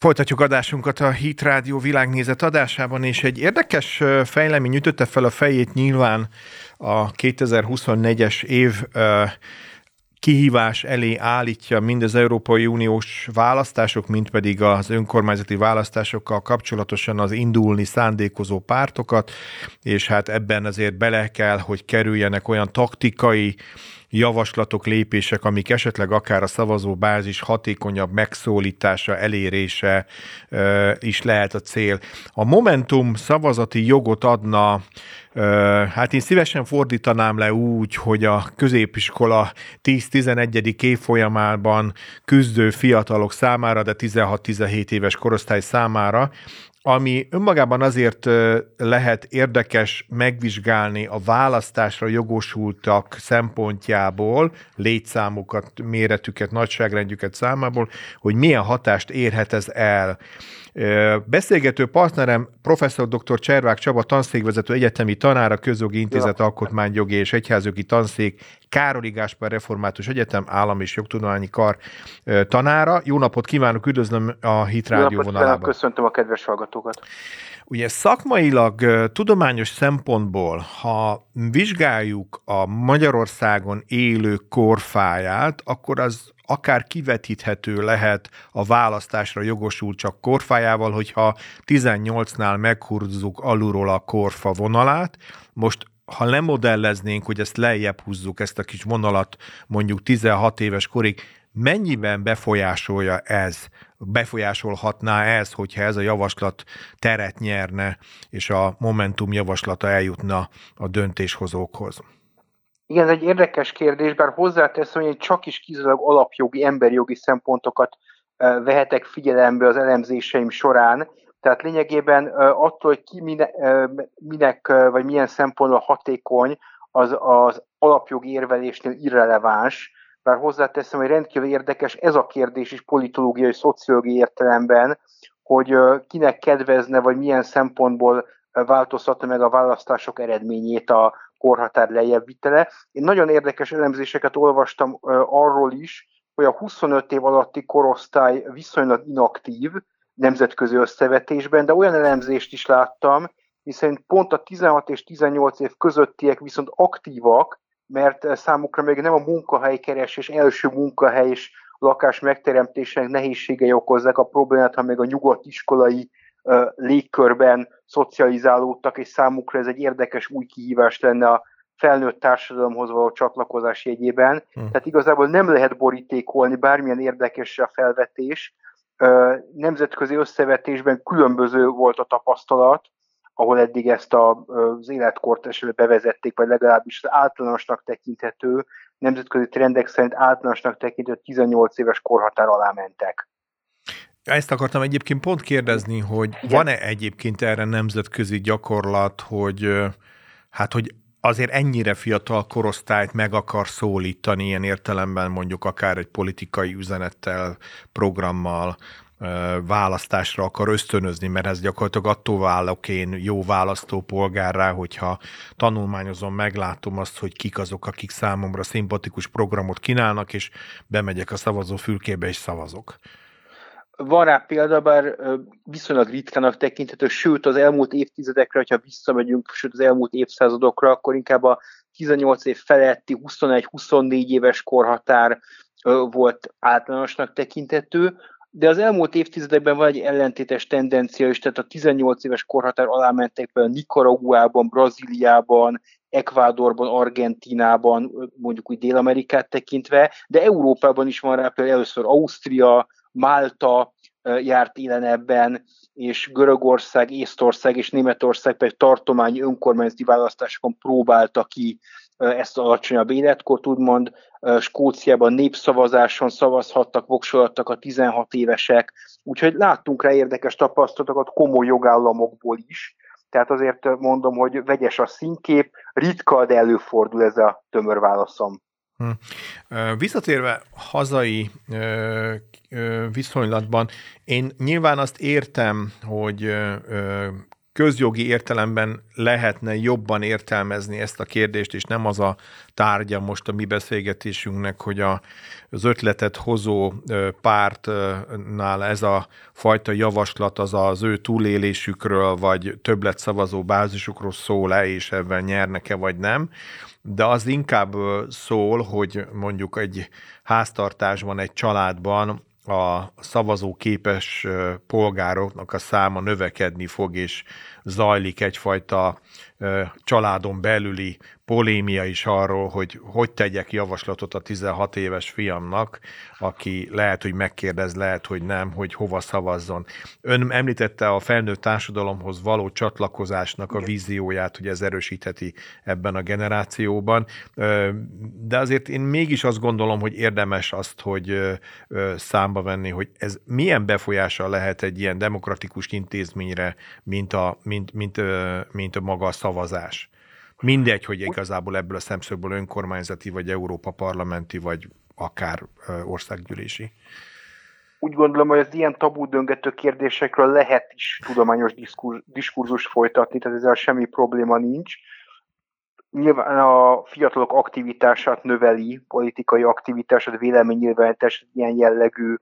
Folytatjuk adásunkat a Hit Rádió világnézet adásában, és egy érdekes fejlemény ütötte fel a fejét nyilván a 2024-es év kihívás elé állítja mind az Európai Uniós választások, mind pedig az önkormányzati választásokkal kapcsolatosan az indulni szándékozó pártokat, és hát ebben azért bele kell, hogy kerüljenek olyan taktikai javaslatok, lépések, amik esetleg akár a szavazó bázis hatékonyabb megszólítása, elérése is lehet a cél. A Momentum szavazati jogot adna Hát én szívesen fordítanám le úgy, hogy a középiskola 10-11. évfolyamában küzdő fiatalok számára, de 16-17 éves korosztály számára ami önmagában azért lehet érdekes megvizsgálni a választásra jogosultak szempontjából, létszámukat, méretüket, nagyságrendjüket számából, hogy milyen hatást érhet ez el. Beszélgető partnerem professzor dr. Cservák Csaba, tanszékvezető egyetemi tanára, közjogi intézet, alkotmányjogi és egyházjogi tanszék, Károli Gáspár Református Egyetem, állam és jogtudományi kar tanára. Jó napot kívánok, üdvözlöm a Hit Rádió vonalában. Köszöntöm a kedves hallgatókat. Ugye szakmailag, tudományos szempontból, ha vizsgáljuk a Magyarországon élő korfáját, akkor az akár kivetíthető lehet a választásra jogosult csak korfájával, hogyha 18-nál meghurzzuk alulról a korfa vonalát. Most ha lemodelleznénk, hogy ezt lejjebb húzzuk, ezt a kis vonalat mondjuk 16 éves korig, mennyiben befolyásolja ez, befolyásolhatná ez, hogyha ez a javaslat teret nyerne, és a Momentum javaslata eljutna a döntéshozókhoz? Igen, ez egy érdekes kérdés, bár hozzáteszem, hogy csak is kizárólag alapjogi, emberjogi szempontokat vehetek figyelembe az elemzéseim során, tehát lényegében attól, hogy ki minek, vagy milyen szempontból hatékony, az az alapjogi érvelésnél irreleváns, bár hozzáteszem, hogy rendkívül érdekes ez a kérdés is politológiai, szociológiai értelemben, hogy kinek kedvezne, vagy milyen szempontból változtatna meg a választások eredményét a korhatár lejjebb vitele. Én nagyon érdekes elemzéseket olvastam arról is, hogy a 25 év alatti korosztály viszonylag inaktív nemzetközi összevetésben, de olyan elemzést is láttam, hiszen pont a 16 és 18 év közöttiek viszont aktívak, mert számukra még nem a munkahely keresés, első munkahely és lakás megteremtésének nehézségei okozzák a problémát, hanem még a nyugat iskolai légkörben szocializálódtak, és számukra ez egy érdekes új kihívás lenne a felnőtt társadalomhoz való csatlakozás jegyében. Hmm. Tehát igazából nem lehet borítékolni bármilyen érdekes a felvetés. Nemzetközi összevetésben különböző volt a tapasztalat, ahol eddig ezt a, az életkort esetleg bevezették, vagy legalábbis az általánosnak tekinthető, nemzetközi trendek szerint általánosnak tekinthető 18 éves korhatár alá mentek. Ezt akartam egyébként pont kérdezni, hogy van-e egyébként erre nemzetközi gyakorlat, hogy hát, hogy azért ennyire fiatal korosztályt meg akar szólítani ilyen értelemben mondjuk akár egy politikai üzenettel, programmal, választásra akar ösztönözni, mert ez gyakorlatilag attól válok én jó választópolgárrá, hogyha tanulmányozom, meglátom azt, hogy kik azok, akik számomra szimpatikus programot kínálnak, és bemegyek a szavazó fülkébe és szavazok. Van rá példa, bár viszonylag ritkának tekinthető, sőt az elmúlt évtizedekre, hogyha visszamegyünk, sőt az elmúlt évszázadokra, akkor inkább a 18 év feletti, 21-24 éves korhatár volt általánosnak tekinthető, de az elmúlt évtizedekben van egy ellentétes tendencia is, tehát a 18 éves korhatár alá mentek a Nicaraguában, Brazíliában, Ekvádorban, Argentinában, mondjuk úgy Dél-Amerikát tekintve, de Európában is van rá például először Ausztria, Málta járt élen ebben, és Görögország, Észtország és Németország pedig tartományi önkormányzati választásokon próbálta ki ezt az alacsonyabb életkort, úgymond Skóciában népszavazáson szavazhattak, voksolattak a 16 évesek, úgyhogy láttunk rá érdekes tapasztalatokat komoly jogállamokból is, tehát azért mondom, hogy vegyes a színkép, ritka, de előfordul ez a tömör válaszom. Hm. Visszatérve hazai viszonylatban, én nyilván azt értem, hogy közjogi értelemben lehetne jobban értelmezni ezt a kérdést, és nem az a tárgya most a mi beszélgetésünknek, hogy a, az ötletet hozó pártnál ez a fajta javaslat az az ő túlélésükről, vagy többlet szavazó bázisukról szól-e, és ebben nyernek-e, vagy nem, de az inkább szól, hogy mondjuk egy háztartásban, egy családban a szavazóképes polgároknak a száma növekedni fog, és zajlik egyfajta családon belüli polémia is arról, hogy hogy tegyek javaslatot a 16 éves fiamnak, aki lehet, hogy megkérdez, lehet, hogy nem, hogy hova szavazzon. Ön említette a felnőtt társadalomhoz való csatlakozásnak a vízióját, hogy ez erősítheti ebben a generációban, de azért én mégis azt gondolom, hogy érdemes azt, hogy számba venni, hogy ez milyen befolyással lehet egy ilyen demokratikus intézményre, mint a, mint, mint, mint a maga a szavazás. Mindegy, hogy igazából ebből a szemszögből önkormányzati, vagy Európa parlamenti, vagy akár országgyűlési. Úgy gondolom, hogy az ilyen tabú döngető kérdésekről lehet is tudományos diskur, diskurzus folytatni, tehát ezzel semmi probléma nincs. Nyilván a fiatalok aktivitását növeli, politikai aktivitását, véleménynyilvánítás, ilyen jellegű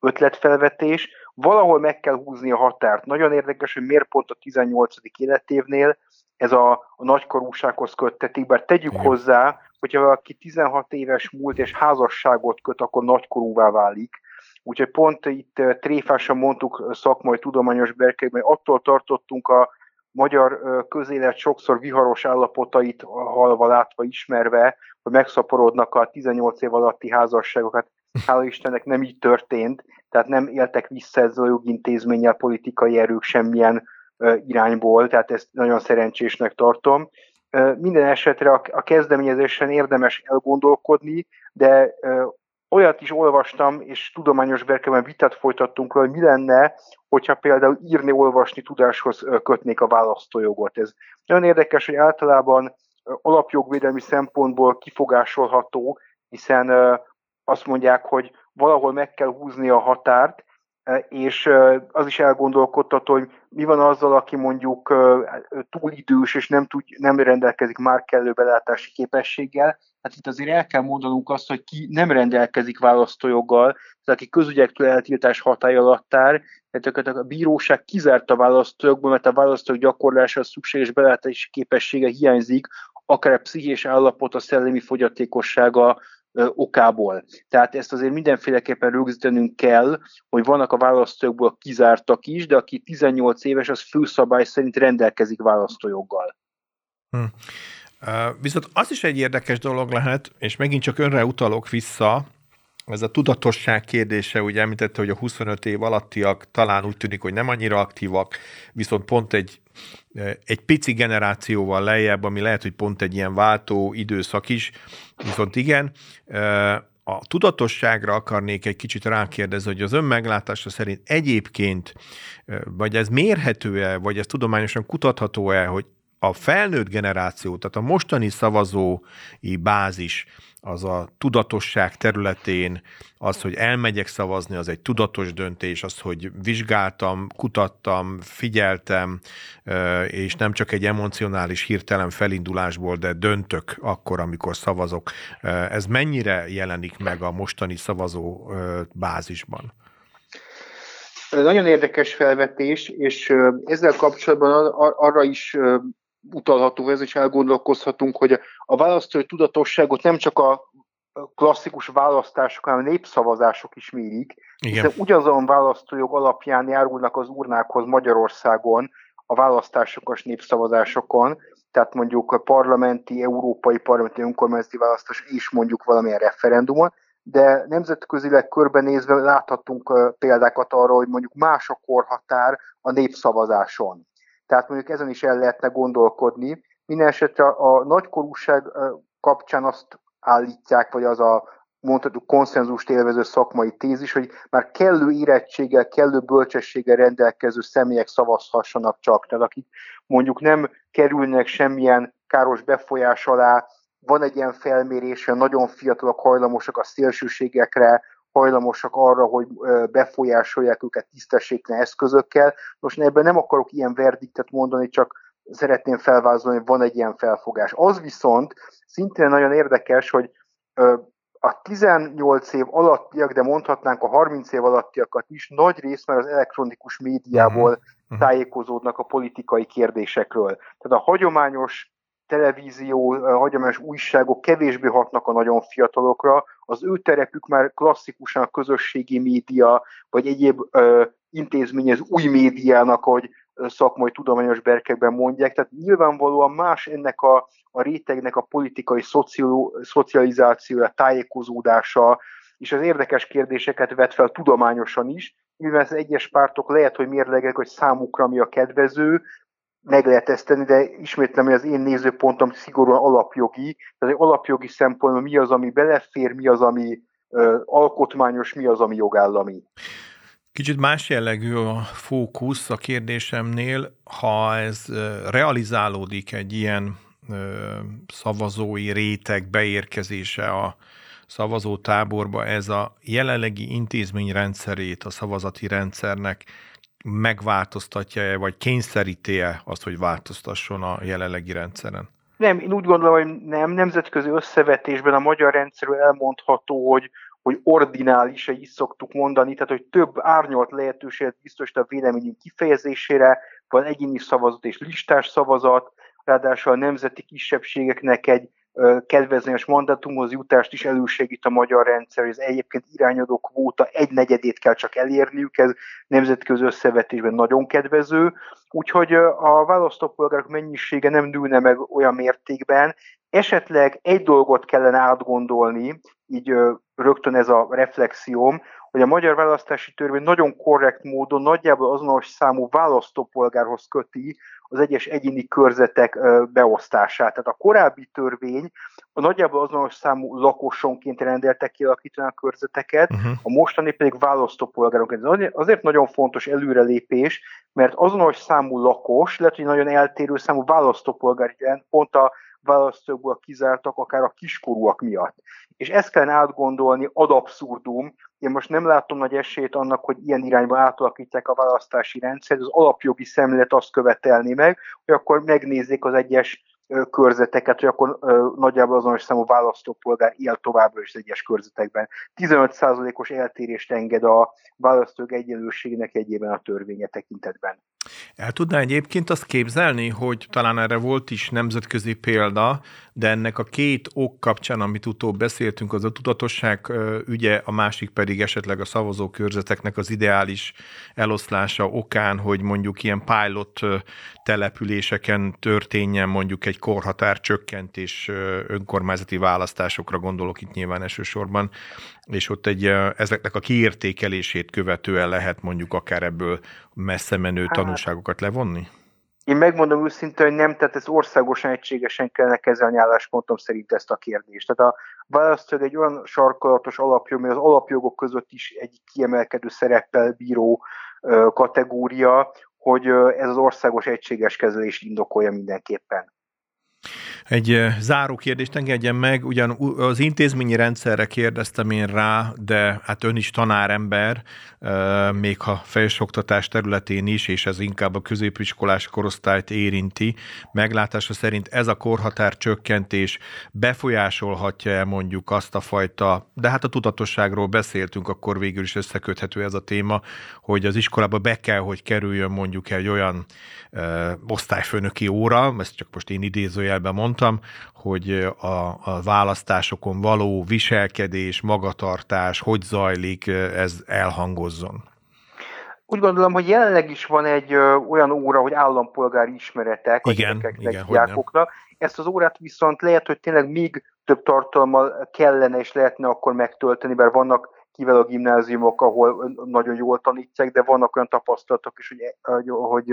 ötletfelvetés. Valahol meg kell húzni a határt. Nagyon érdekes, hogy miért pont a 18. életévnél ez a, a nagykorúsághoz köttetik, bár tegyük Igen. hozzá, hogyha valaki 16 éves múlt és házasságot köt, akkor nagykorúvá válik. Úgyhogy pont itt tréfásan mondtuk szakmai tudományos berkekben, attól tartottunk a magyar közélet sokszor viharos állapotait halva, látva, ismerve, hogy megszaporodnak a 18 év alatti házasságokat. Hála Istennek nem így történt, tehát nem éltek vissza ezzel a jogintézménnyel politikai erők semmilyen irányból, tehát ezt nagyon szerencsésnek tartom. Minden esetre a kezdeményezésen érdemes elgondolkodni, de olyat is olvastam, és tudományos berkeben vitát folytattunk hogy mi lenne, hogyha például írni, olvasni tudáshoz kötnék a választójogot. Ez nagyon érdekes, hogy általában alapjogvédelmi szempontból kifogásolható, hiszen azt mondják, hogy valahol meg kell húzni a határt, és az is elgondolkodtató, hogy mi van azzal, aki mondjuk túl idős, és nem, tud, nem rendelkezik már kellő belátási képességgel. Hát itt azért el kell mondanunk azt, hogy ki nem rendelkezik választójoggal, tehát aki közügyektől eltiltás hatály alatt áll, tehát a bíróság kizárta a választójogból, mert a választók gyakorlása szükséges belátási képessége hiányzik, akár a pszichés állapot, a szellemi fogyatékossága, okából. Tehát ezt azért mindenféleképpen rögzítenünk kell, hogy vannak a választókból kizártak is, de aki 18 éves, az főszabály szerint rendelkezik választójoggal. Hm. Viszont az is egy érdekes dolog lehet, és megint csak önre utalok vissza, ez a tudatosság kérdése, ugye említette, hogy a 25 év alattiak talán úgy tűnik, hogy nem annyira aktívak, viszont pont egy, egy pici generációval lejjebb, ami lehet, hogy pont egy ilyen váltó időszak is, viszont igen, a tudatosságra akarnék egy kicsit rákérdezni, hogy az ön meglátása szerint egyébként, vagy ez mérhető-e, vagy ez tudományosan kutatható-e, hogy a felnőtt generáció, tehát a mostani szavazói bázis, az a tudatosság területén, az, hogy elmegyek szavazni, az egy tudatos döntés, az, hogy vizsgáltam, kutattam, figyeltem, és nem csak egy emocionális hirtelen felindulásból, de döntök akkor, amikor szavazok. Ez mennyire jelenik meg a mostani szavazó bázisban? Nagyon érdekes felvetés, és ezzel kapcsolatban arra is utalható ez, és elgondolkozhatunk, hogy a választói tudatosságot nem csak a klasszikus választások, hanem népszavazások is mérik, Igen. hiszen ugyanazon választójog alapján járulnak az urnákhoz Magyarországon a választásokos népszavazásokon, tehát mondjuk a parlamenti, európai parlamenti önkormányzati választás és mondjuk valamilyen referendumon, de nemzetközileg körbenézve láthatunk példákat arra, hogy mondjuk más a korhatár a népszavazáson. Tehát mondjuk ezen is el lehetne gondolkodni. Minden esetre a nagykorúság kapcsán azt állítják, vagy az a mondhatjuk konszenzust élvező szakmai tézis, hogy már kellő érettséggel, kellő bölcsességgel rendelkező személyek szavazhassanak csak, tehát akik mondjuk nem kerülnek semmilyen káros befolyás alá, van egy ilyen felmérés, hogy nagyon fiatalok hajlamosak a szélsőségekre, hajlamosak arra, hogy befolyásolják őket tisztességtelen eszközökkel. Most ebben nem akarok ilyen verdiktet mondani, csak szeretném felvázolni, hogy van egy ilyen felfogás. Az viszont szintén nagyon érdekes, hogy a 18 év alattiak, de mondhatnánk a 30 év alattiakat is nagy rész már az elektronikus médiából uh-huh. tájékozódnak a politikai kérdésekről. Tehát a hagyományos televízió, hagyományos újságok kevésbé hatnak a nagyon fiatalokra, az ő terepük már klasszikusan a közösségi média, vagy egyéb ö, intézmény az új médiának, hogy szakmai tudományos berkekben mondják, tehát nyilvánvalóan más ennek a, a rétegnek a politikai szocio, szocializációja, tájékozódása, és az érdekes kérdéseket vet fel tudományosan is, mivel az egyes pártok lehet, hogy mérlegek, hogy számukra mi a kedvező, meg lehet ezt tenni, de ismétlem, hogy az én nézőpontom szigorúan alapjogi, tehát egy alapjogi szempontból mi az, ami belefér, mi az, ami ö, alkotmányos, mi az, ami jogállami. Kicsit más jellegű a fókusz a kérdésemnél, ha ez realizálódik egy ilyen szavazói réteg beérkezése a szavazó táborba, ez a jelenlegi intézmény rendszerét, a szavazati rendszernek megváltoztatja-e, vagy kényszeríti-e azt, hogy változtasson a jelenlegi rendszeren? Nem, én úgy gondolom, hogy nem. Nemzetközi összevetésben a magyar rendszerről elmondható, hogy hogy ordinális, így szoktuk mondani, tehát hogy több árnyolt lehetőséget biztosít a véleményünk kifejezésére, van egyéni szavazat és listás szavazat, ráadásul a nemzeti kisebbségeknek egy kedvezményes mandátumhoz jutást is elősegít a magyar rendszer, az egyébként irányadó kvóta egy negyedét kell csak elérniük, ez nemzetközi összevetésben nagyon kedvező, úgyhogy a választópolgárok mennyisége nem nőne meg olyan mértékben, esetleg egy dolgot kellene átgondolni, így rögtön ez a reflexióm, hogy a magyar választási törvény nagyon korrekt módon nagyjából azonos számú választópolgárhoz köti az egyes egyéni körzetek beosztását. Tehát a korábbi törvény a nagyjából azonos számú lakosonként rendelte kialakítani a körzeteket, uh-huh. a mostani pedig választópolgáronként. Azért nagyon fontos előrelépés, mert azonos számú lakos, lehet, hogy nagyon eltérő számú választópolgár, pont a választókból kizártak, akár a kiskorúak miatt. És ezt kell átgondolni ad abszurdum. Én most nem látom nagy esélyt annak, hogy ilyen irányba átalakítják a választási rendszert. Az alapjogi szemlélet azt követelni meg, hogy akkor megnézzék az egyes körzeteket, hogy akkor nagyjából azonos számú választópolgár él továbbra is az egyes körzetekben. 15%-os eltérést enged a választók egyenlőségnek egyében a törvénye tekintetben. El tudná egyébként azt képzelni, hogy talán erre volt is nemzetközi példa, de ennek a két ok kapcsán, amit utóbb beszéltünk, az a tudatosság ügye, a másik pedig esetleg a szavazókörzeteknek az ideális eloszlása okán, hogy mondjuk ilyen pilot településeken történjen mondjuk egy korhatár csökkentés önkormányzati választásokra gondolok itt nyilván elsősorban, és ott egy, ezeknek a kiértékelését követően lehet mondjuk akár ebből messze menő hát, tanulságokat levonni? Én megmondom őszintén, hogy nem, tehát ez országosan egységesen kellene kezelni álláspontom szerint ezt a kérdést. Tehát a választó egy olyan sarkalatos alapjog, mert az alapjogok között is egy kiemelkedő szereppel bíró kategória, hogy ez az országos egységes kezelés indokolja mindenképpen. Egy záró kérdést engedjen meg, ugyan az intézményi rendszerre kérdeztem én rá, de hát ön is tanárember, még ha felsőoktatás területén is, és ez inkább a középiskolás korosztályt érinti. Meglátása szerint ez a korhatár csökkentés befolyásolhatja-e mondjuk azt a fajta, de hát a tudatosságról beszéltünk, akkor végül is összeköthető ez a téma, hogy az iskolába be kell, hogy kerüljön mondjuk egy olyan ö, osztályfőnöki óra, ezt csak most én idézőjelben mondtam, hogy a, a választásokon való viselkedés, magatartás, hogy zajlik, ez elhangozzon. Úgy gondolom, hogy jelenleg is van egy ö, olyan óra, hogy állampolgári ismeretek a igen, gyerekeknek, diákoknak. Ezt az órát viszont lehet, hogy tényleg még több tartalmal kellene és lehetne akkor megtölteni, mert vannak kivel a gimnáziumok, ahol nagyon jól tanítják, de vannak olyan tapasztalatok is, hogy, hogy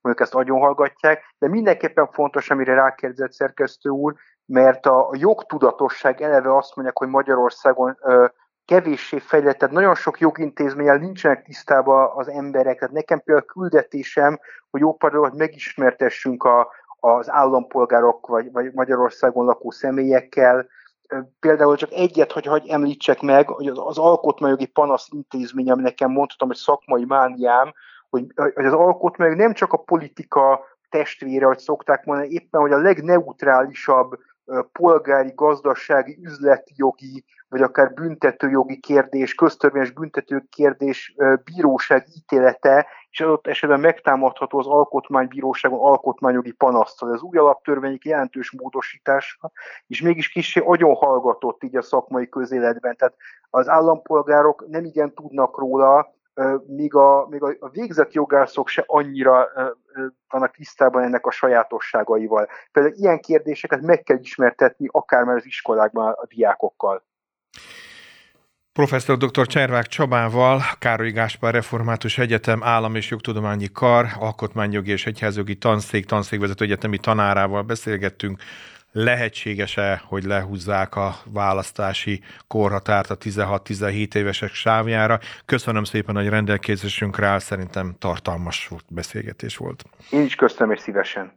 mondjuk ezt agyon hallgatják, de mindenképpen fontos, amire rákérdezett szerkesztő úr, mert a jogtudatosság eleve azt mondják, hogy Magyarországon kevéssé fejlett, tehát nagyon sok jogintézménnyel nincsenek tisztában az emberek, tehát nekem például küldetésem, hogy jó hogy megismertessünk a, az állampolgárok vagy, vagy Magyarországon lakó személyekkel, Például csak egyet, hogy hagy említsek meg, hogy az, az alkotmányjogi panasz intézmény, ami nekem mondhatom, hogy szakmai mániám, hogy, hogy az alkotmány nem csak a politika testvére, hogy szokták mondani, éppen, hogy a legneutrálisabb polgári, gazdasági, üzleti jogi, vagy akár büntetőjogi kérdés, köztörvényes büntető kérdés bíróság ítélete, és adott esetben megtámadható az alkotmánybíróságon alkotmányjogi panasztal. Ez új alaptörvények jelentős módosítása, és mégis kicsi agyon hallgatott így a szakmai közéletben. Tehát az állampolgárok nem igen tudnak róla, míg a, míg a végzett jogászok se annyira vannak tisztában ennek a sajátosságaival. Például ilyen kérdéseket meg kell ismertetni akár már az iskolákban a diákokkal. Professzor dr. Cservák Csabával, Károly Gáspár Református Egyetem Állam és Jogtudományi Kar, Alkotmányjogi és Egyházjogi Tanszék, tanszékvezető egyetemi tanárával beszélgettünk lehetséges-e, hogy lehúzzák a választási korhatárt a 16-17 évesek sávjára. Köszönöm szépen, hogy rendelkezésünkre áll, szerintem tartalmas beszélgetés volt. Én is köszönöm, és szívesen.